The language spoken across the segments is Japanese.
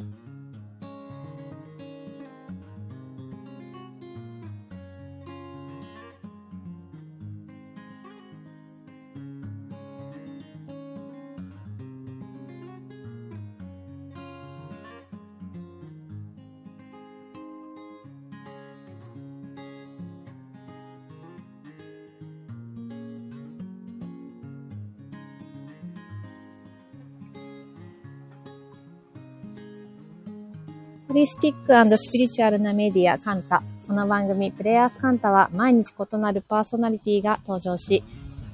Mm-hmm. ホリスティックスピリチュアルなメディア、カンタ。この番組、プレイヤースカンタは毎日異なるパーソナリティが登場し、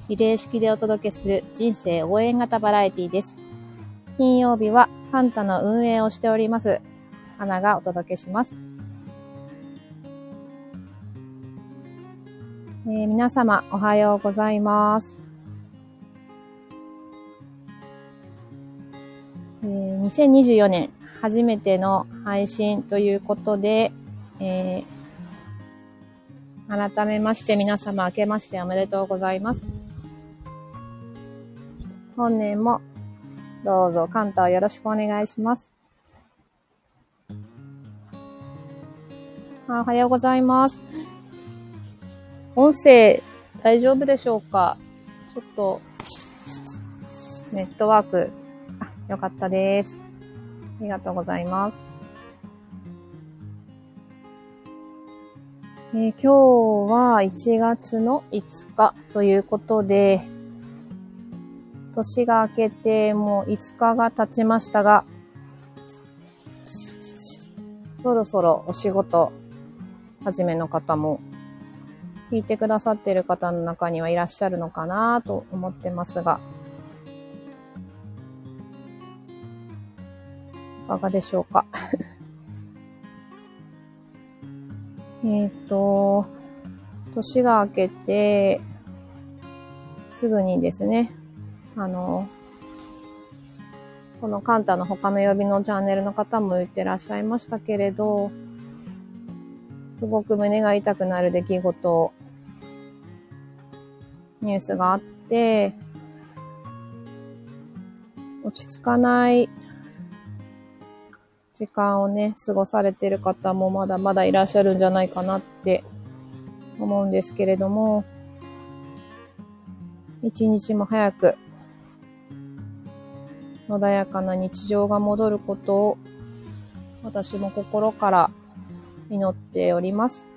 リレー式でお届けする人生応援型バラエティです。金曜日はカンタの運営をしております。花がお届けします。えー、皆様、おはようございます。えー、2024年初めての配信ということで、えー、改めまして皆様明けましておめでとうございます。本年もどうぞ関東よろしくお願いします。おはようございます。音声大丈夫でしょうか？ちょっとネットワーク、あ、よかったです。ありがとうございます。えー、今日は1月の5日ということで、年が明けてもう5日が経ちましたが、そろそろお仕事始めの方も、聞いてくださっている方の中にはいらっしゃるのかなと思ってますが、かがでしょうか？えっと、年が明けて、すぐにですね、あの、このカンタの他の曜日のチャンネルの方も言ってらっしゃいましたけれど、すごく胸が痛くなる出来事、ニュースがあって、落ち着かない時間をね、過ごされてる方もまだまだいらっしゃるんじゃないかなって思うんですけれども、一日も早く穏やかな日常が戻ることを私も心から祈っております。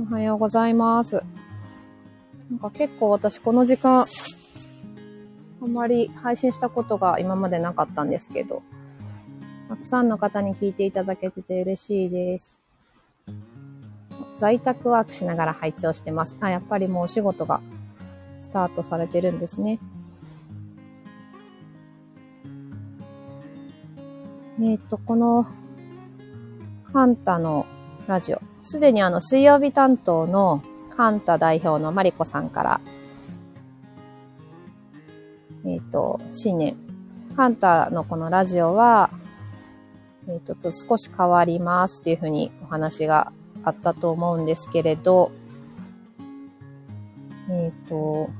おはようございます。か結構私この時間、あんまり配信したことが今までなかったんですけど、たくさんの方に聞いていただけてて嬉しいです。在宅ワークしながら拝聴してます。あ、やっぱりもうお仕事がスタートされてるんですね。えっ、ー、と、このカンタのラジオ、すでにあの水曜日担当のハンタ代表のマリコさんから、えっ、ー、と、新年、ハンタのこのラジオは、えっ、ー、と、少し変わりますっていうふうにお話があったと思うんですけれど、えっ、ー、と、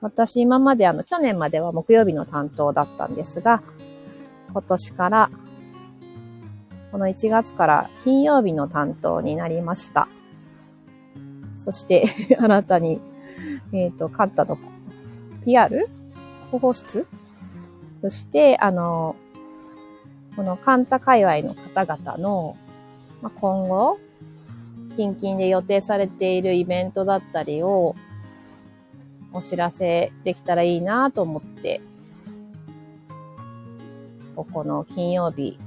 私今まであの、去年までは木曜日の担当だったんですが、今年から、この1月から金曜日の担当になりました。そして 新たに、えっ、ー、と、カンタの PR? 広報室？そして、あの、このカンタ界隈の方々の、まあ、今後、近々で予定されているイベントだったりをお知らせできたらいいなと思って、ここの金曜日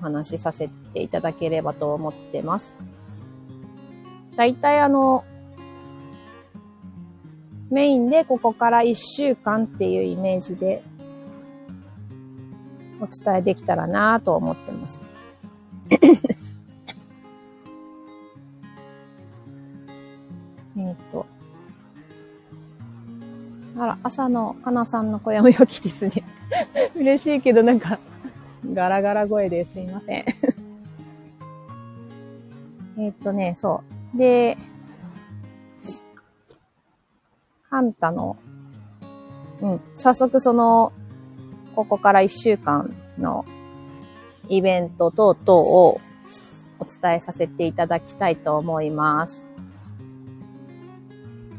話しさせていただければと思ってます。だいたいあの、メインでここから1週間っていうイメージでお伝えできたらなと思ってます。えっと。あら、朝のかなさんの声も良きですね。嬉しいけどなんかガラガラ声ですいません えっとね、そう。で、ハンタの、うん、早速その、ここから一週間のイベント等々をお伝えさせていただきたいと思います。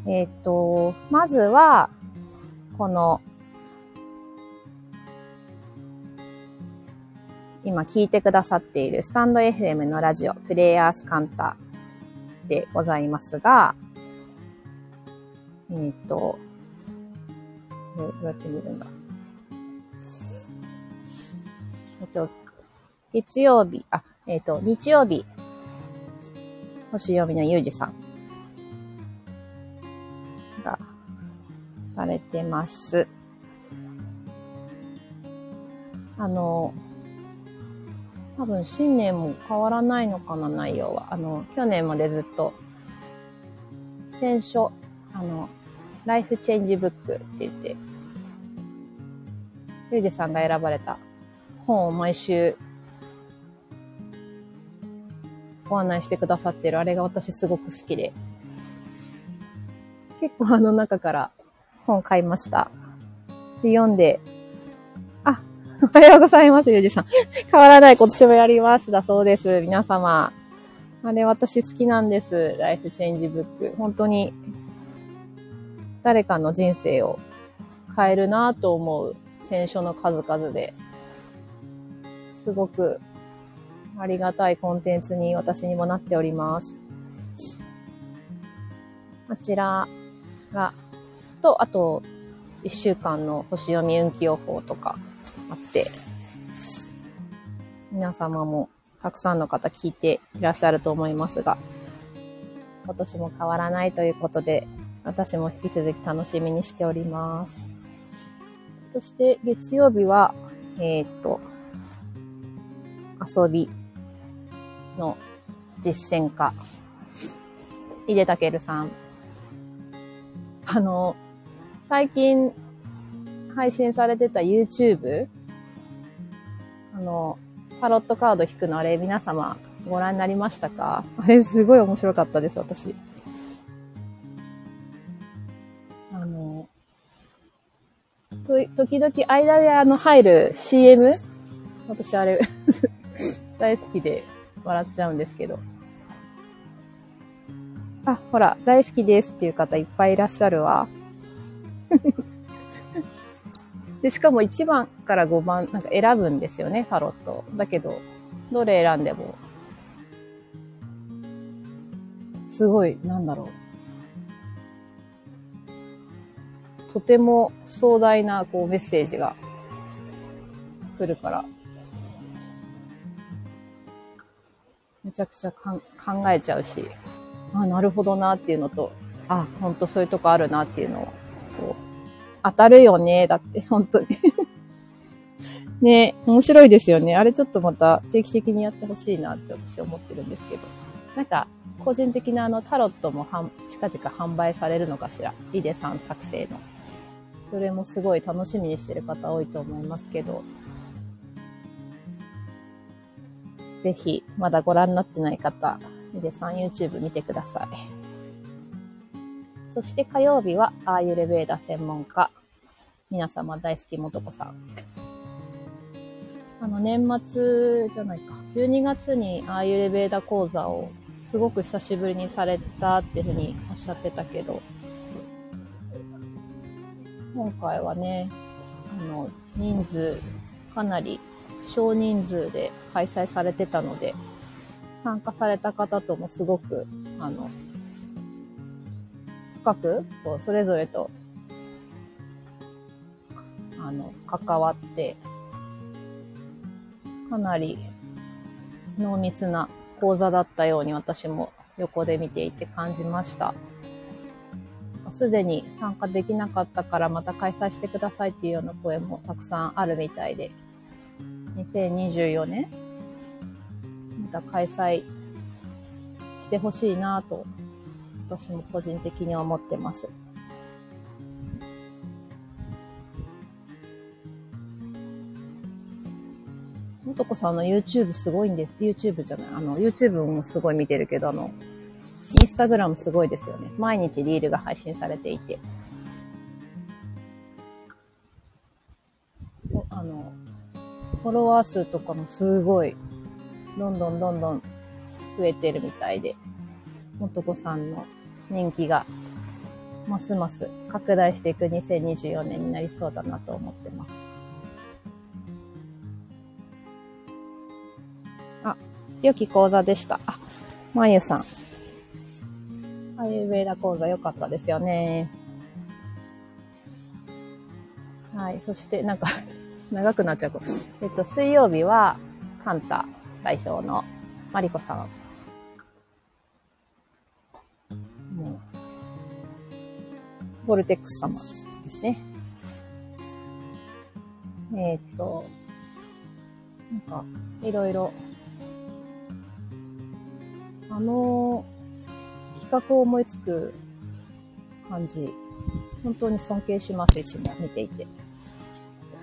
えっ、ー、と、まずは、この今聞いてくださっているスタンド FM のラジオ、プレイヤースカンタでございますが、えっ、ー、と、どうやって見るんだ？えっと、月曜日、あ、えっ、ー、と、日曜日、星読みのゆうじさんが、されてます。あの、多分新年も変わらないのかな、内容は。あの、去年までずっと、選書、あの、ライフチェンジブックって言って、ゆうじさんが選ばれた本を毎週ご案内してくださってるあれが私すごく好きで、結構あの中から本買いました。で、読んで、おはようございます、ゆうじさん。変わらない今年もやります。だそうです。皆様。あれ私好きなんです。ライフチェンジブック。本当に誰かの人生を変えるなと思う選書の数々で、すごくありがたいコンテンツに私にもなっております。こちらが、と、あと、一週間の星読み運気予報とかあって、皆様もたくさんの方聞いていらっしゃると思いますが、今年も変わらないということで、私も引き続き楽しみにしております。そして月曜日は、えっ、と、遊びの実践家、井出武さん。あの、最近配信されてた YouTube、の、タロットカード引くのあれ皆様ご覧になりましたか？あれすごい面白かったです、私。あの、と時々間であの入る CM? 私あれ 大好きで笑っちゃうんですけど。あ、ほら、大好きですっていう方いっぱいいらっしゃるわ。で、しかも1番から5番なんか選ぶんですよね、タロット。だけど、どれ選んでも、すごい、なんだろう。とても壮大なこうメッセージが来るから、めちゃくちゃかん考えちゃうし、あ、なるほどなっていうのと、あ、ほんとそういうとこあるなっていうのを、当たるよね、だって、本当に ね、面白いですよね。あれちょっとまた定期的にやってほしいなって私思ってるんですけど。なんか、個人的なあのタロットもは近々販売されるのかしら。リデさん作成の。それもすごい楽しみにしてる方多いと思いますけど、ぜひ、まだご覧になってない方、ヒデさん YouTube 見てください。そして火曜日は、アーユルベーダ専門家、皆様大好きもとこさん。あの、年末じゃないか、12月にアーユルベーダ講座をすごく久しぶりにされたっていうふうにおっしゃってたけど、今回はね、あの、人数、かなり少人数で開催されてたので、参加された方ともすごく、あの、深く、こう、それぞれと、あの、関わって、かなり濃密な講座だったように私も横で見ていて感じました。すでに参加できなかったからまた開催してくださいっていうような声もたくさんあるみたいで、2024年、また開催してほしいなと、私も個人的には思ってます。もとこさんの YouTube すごいんです。YouTube じゃない。あの、YouTube もすごい見てるけど、あの、インスタグラムすごいですよね。毎日リールが配信されていて。あの、フォロワー数とかもすごい、どんどんどんどん増えてるみたいで、もとこさんの人気がますます拡大していく2024年になりそうだなと思ってます。あ、良き講座でした。あ、まゆさん。アイウェイダ講座良かったですよね。はい。そして、なんか 長くなっちゃう。えっと、水曜日は、カンタ代表のマリコさん。ボルテックス様ですね。えー、っと、なんか、いろいろ、あの、企画を思いつく感じ、本当に尊敬します、いつも見ていて。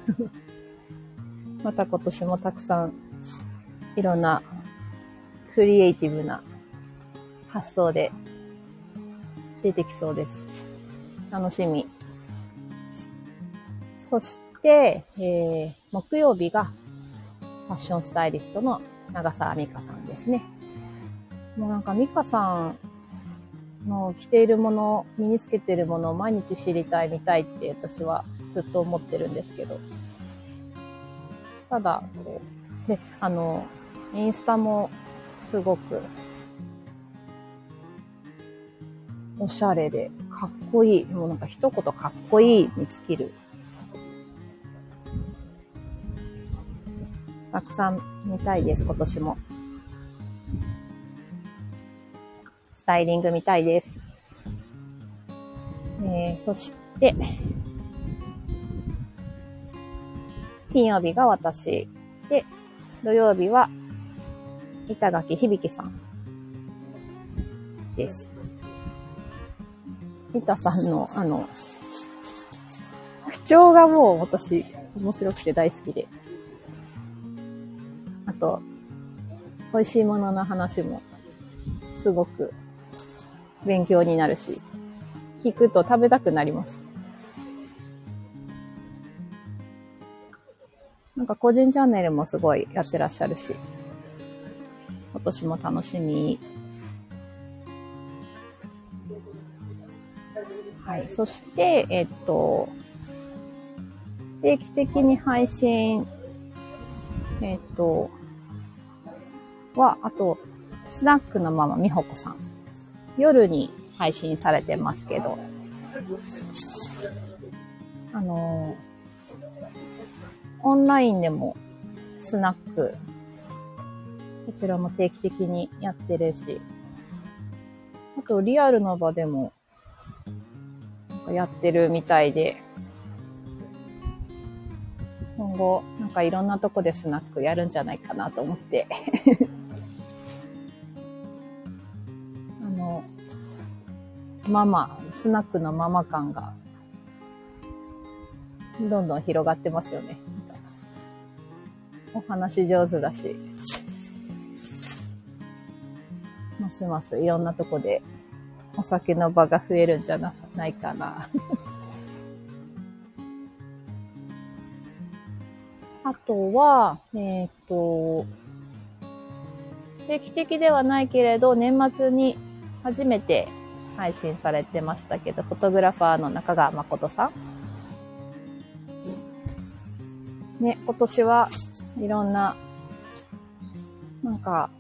また今年もたくさんいろんなクリエイティブな発想で出てきそうです。楽しみ。そして、えー、木曜日がファッションスタイリストの長澤美香さんですね。もうなんか美香さんの着ているもの、身につけているものを毎日知りたい、見たいって私はずっと思ってるんですけど。ただ、こう、で、あの、インスタもすごくおしゃれで、かっこいい。もうなんか一言かっこいいに尽きる。たくさん見たいです、今年も。スタイリング見たいです。えー、そして、金曜日が私。で、土曜日は板垣響さんです。板さんの、あの、口調がもう私、面白くて大好きで。あと、美味しいものの話も、すごく勉強になるし、聞くと食べたくなります。なんか個人チャンネルもすごいやってらっしゃるし、今年も楽しみ。はい。そして、えっと、定期的に配信、えっと、は、あと、スナックのママ、みほこさん。夜に配信されてますけど、あのオンラインでもスナック、こちらも定期的にやってるし、あとリアルの場でもやってるみたいで、今後なんかいろんなとこでスナックやるんじゃないかなと思って。あの、ママ、スナックのママ感がどんどん広がってますよね。お話上手だし、ますますいろんなとこでお酒の場が増えるんじゃないかな。あとは、えっ、と、定期的ではないけれど、年末に初めて配信されてましたけど、フォトグラファーの中川誠さん。ね、今年はいろんな、なんか、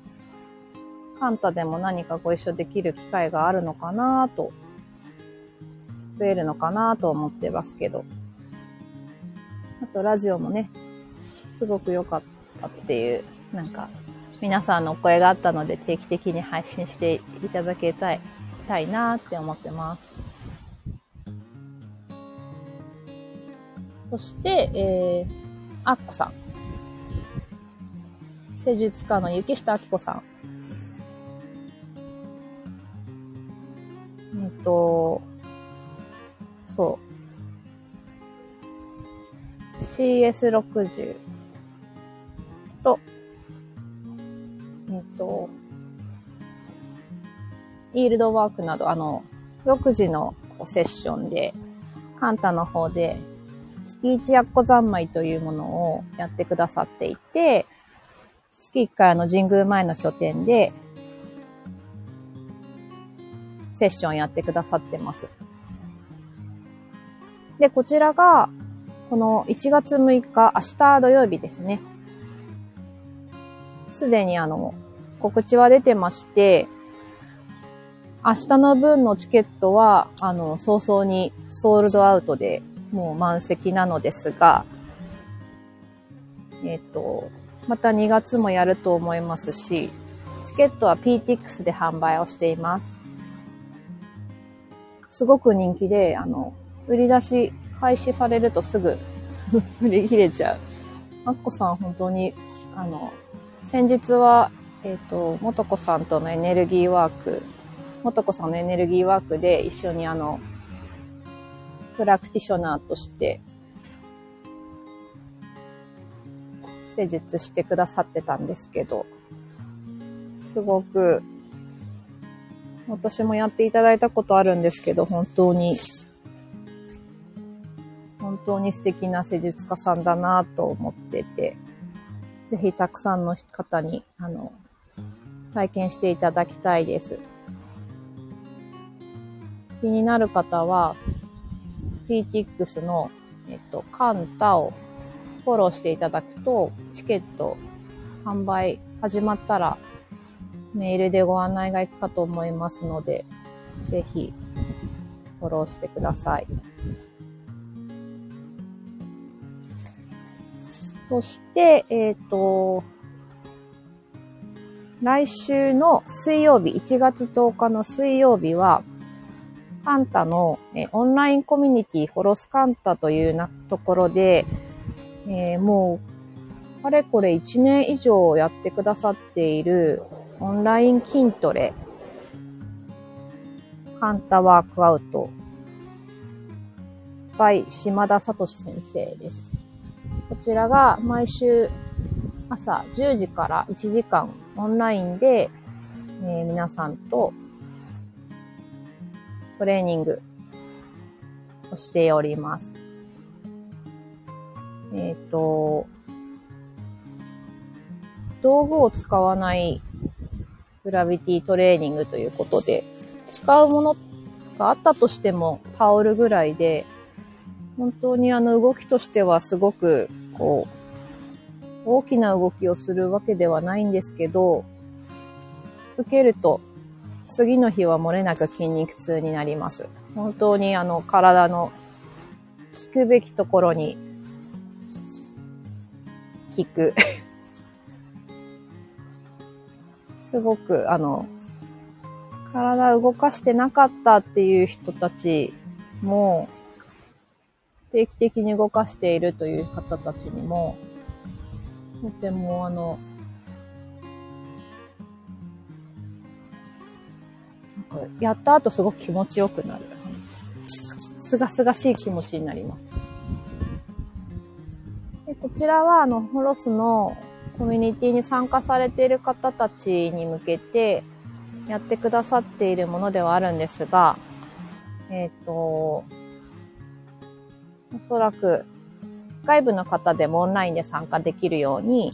カンタでも何かご一緒できる機会があるのかなと、増えるのかなと思ってますけど。あと、ラジオもね、すごく良かったっていう、なんか、皆さんのお声があったので定期的に配信していただけたい、たいなって思ってます。そして、えー、アッコさん。施術家の雪下明子さん。と、そう。CS60 と、えっと、イールドワークなど、あの、6時のセッションで、カンタの方で月一やっこ三昧というものをやってくださっていて、月1回の神宮前の拠点で、セッションやってくださってます。で、こちらが、この1月6日、明日土曜日ですね。すでにあの、告知は出てまして、明日の分のチケットは、あの、早々にソールドアウトでもう満席なのですが、えっ、と、また2月もやると思いますし、チケットは PTX で販売をしています。すごく人気で、あの、売り出し開始されるとすぐ 売り切れちゃう。アッコさん本当に、あの、先日は、えっ、ー、と、もとこさんとのエネルギーワーク、もとこさんのエネルギーワークで一緒にあの、プラクティショナーとして施術してくださってたんですけど、すごく、私もやっていただいたことあるんですけど、本当に、本当に素敵な施術家さんだなと思ってて、ぜひたくさんの方に、あの、体験していただきたいです。気になる方は、PTX の、えっと、カンタをフォローしていただくと、チケット販売始まったら、メールでご案内がいくかと思いますので、ぜひ、フォローしてください。そして、えっ、ー、と、来週の水曜日、1月10日の水曜日は、カンタの、えオンラインコミュニティホロスカンタというなところで、えー、もう、かれこれ1年以上やってくださっているオンライン筋トレ、カンタワークアウト、by 島田聡先生です。こちらが毎週朝10時から1時間オンラインで、えー、皆さんとトレーニングをしております。えっ、ー、と、道具を使わないグラビティトレーニングということで、使うものがあったとしてもタオルぐらいで、本当にあの動きとしてはすごく、こう、大きな動きをするわけではないんですけど、受けると次の日は漏れなく筋肉痛になります。本当にあの体の効くべきところに効くすごく、あの、体動かしてなかったっていう人たちも、定期的に動かしているという方たちにも、とてもあの、なんかやった後すごく気持ちよくなる。すがすがしい気持ちになります。でこちらは、あの、ホロスのコミュニティに参加されている方たちに向けてやってくださっているものではあるんですが、えっ、ー、と、おそらく外部の方でもオンラインで参加できるように、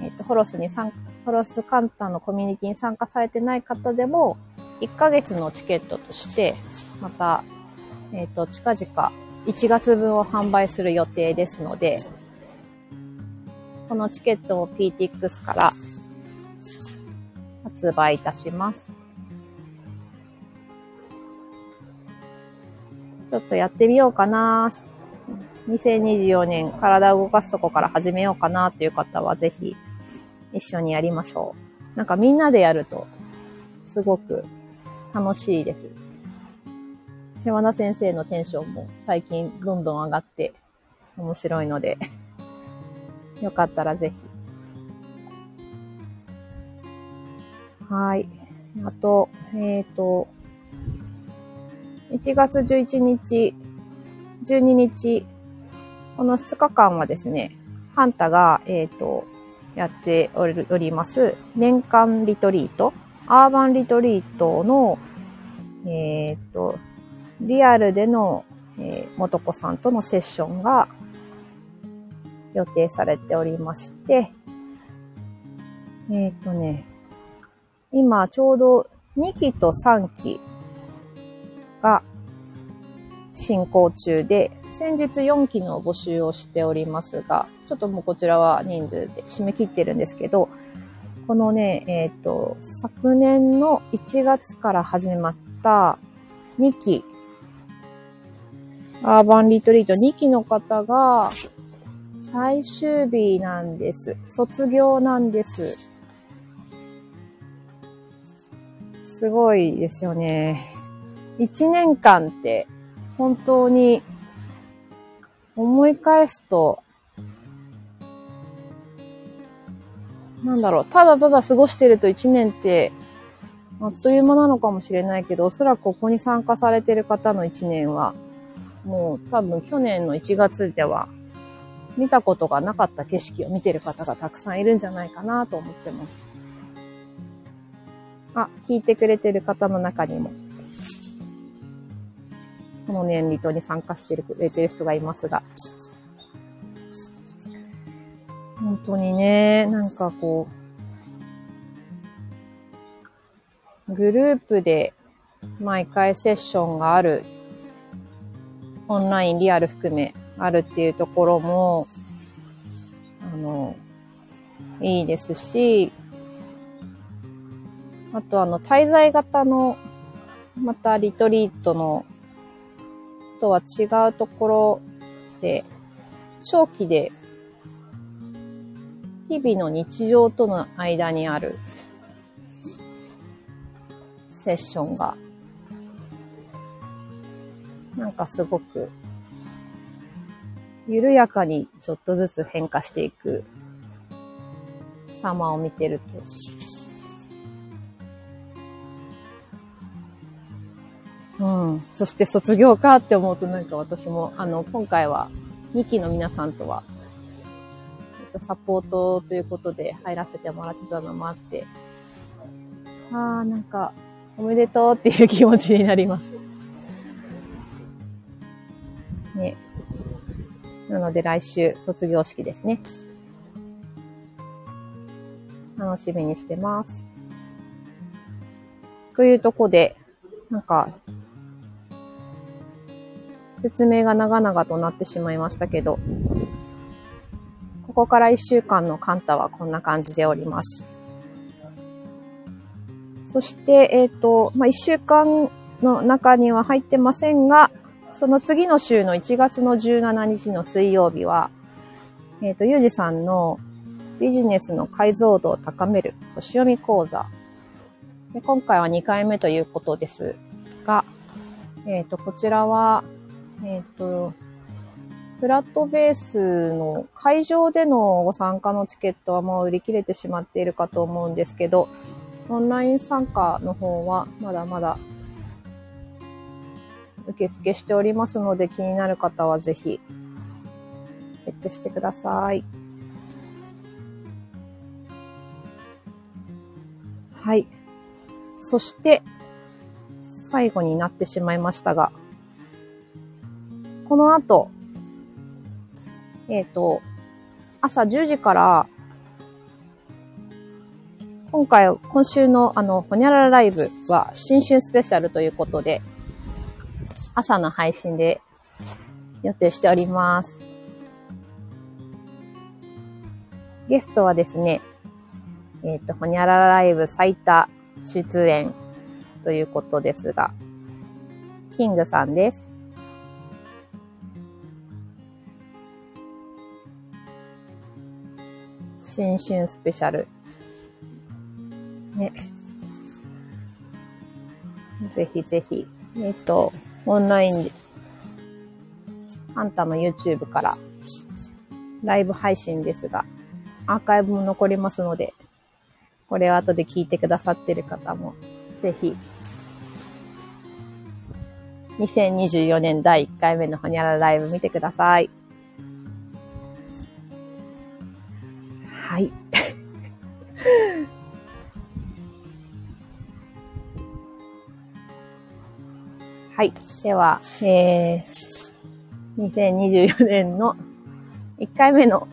えっ、ー、と、ホロスに参ホロスカンタのコミュニティに参加されてない方でも、1ヶ月のチケットとして、また、えっ、ー、と、近々1月分を販売する予定ですので、このチケットを PTX から発売いたします。ちょっとやってみようかな。2024年体を動かすとこから始めようかなっていう方はぜひ一緒にやりましょう。なんかみんなでやるとすごく楽しいです。島田先生のテンションも最近どんどん上がって面白いのでよかったらぜひ。はい。あと、えっ、ー、と、1月11日、12日、この2日間はですね、ハンタが、えっ、ー、と、やっております、年間リトリート、アーバンリトリートの、えっ、ー、と、リアルでの、えー、もとこさんとのセッションが予定されておりまして、えっ、ー、とね、今ちょうど2期と3期が進行中で、先日4期の募集をしておりますが、ちょっともうこちらは人数で締め切ってるんですけど、このね、えっ、ー、と、昨年の1月から始まった2期、アーバンリトリート2期の方が最終日なんです。卒業なんです。すごいですよね。1年間って本当に思い返すと、なんだろう、ただただ過ごしてると1年ってあっという間なのかもしれないけど、おそらくここに参加されてる方の1年は、もう多分去年の1月では見たことがなかった景色を見てる方がたくさんいるんじゃないかなと思ってます。あ、聞いてくれてる方の中にも、この年リトに参加してくれてる人がいますが、本当にね、なんかこう、グループで毎回セッションがある、オンライン、リアル含めあるっていうところも、あの、いいですし、あとあの、滞在型の、またリトリートの、とは違うところで、長期で、日々の日常との間にあるセッションが、なんかすごく緩やかにちょっとずつ変化していく様を見てると、うん。そして卒業かって思うとなんか私も、あの、今回は2期の皆さんとは、サポートということで入らせてもらってたのもあって、ああ、なんか、おめでとうっていう気持ちになります。ね。なので来週卒業式ですね。楽しみにしてます。というとこで、なんか、説明が長々となってしまいましたけど、ここから一週間のカンタはこんな感じでおります。そして、えっ、ー、と、まあ、一週間の中には入ってませんが、その次の週の1月の17日の水曜日は、えっ、ー、と、ゆうじさんのビジネスの解像度を高める星読み講座。で今回は2回目ということですが、えっ、ー、と、こちらは、えっ、ー、と、フラットベースの会場でのご参加のチケットはもう売り切れてしまっているかと思うんですけど、オンライン参加の方はまだまだ受付しておりますので気になる方はぜひチェックしてください。はい。そして、最後になってしまいましたが、この後、えっ、ー、と、朝10時から、今回、今週のあの、ほにゃららライブは新春スペシャルということで、朝の配信で予定しております。ゲストはですね、えっ、ー、と、ほにゃららライブ最多出演ということですが、キングさんです。新春スペシャル。ね。ぜひぜひ。えっ、ー、と、オンラインで、あんたの YouTube からライブ配信ですが、アーカイブも残りますので、これを後で聞いてくださってる方も、ぜひ、2024年第1回目のホニャラライブ見てください。はい。はい。では、えー、2024年の1回目の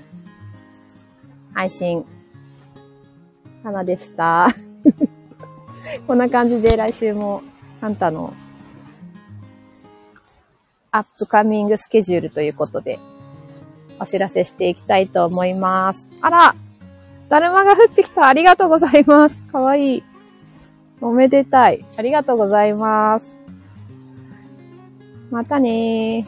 配信。かなでした。こんな感じで来週もハンタのアップカミングスケジュールということでお知らせしていきたいと思います。あらだるまが降ってきたありがとうございます。かわいい。おめでたい。ありがとうございます。またね。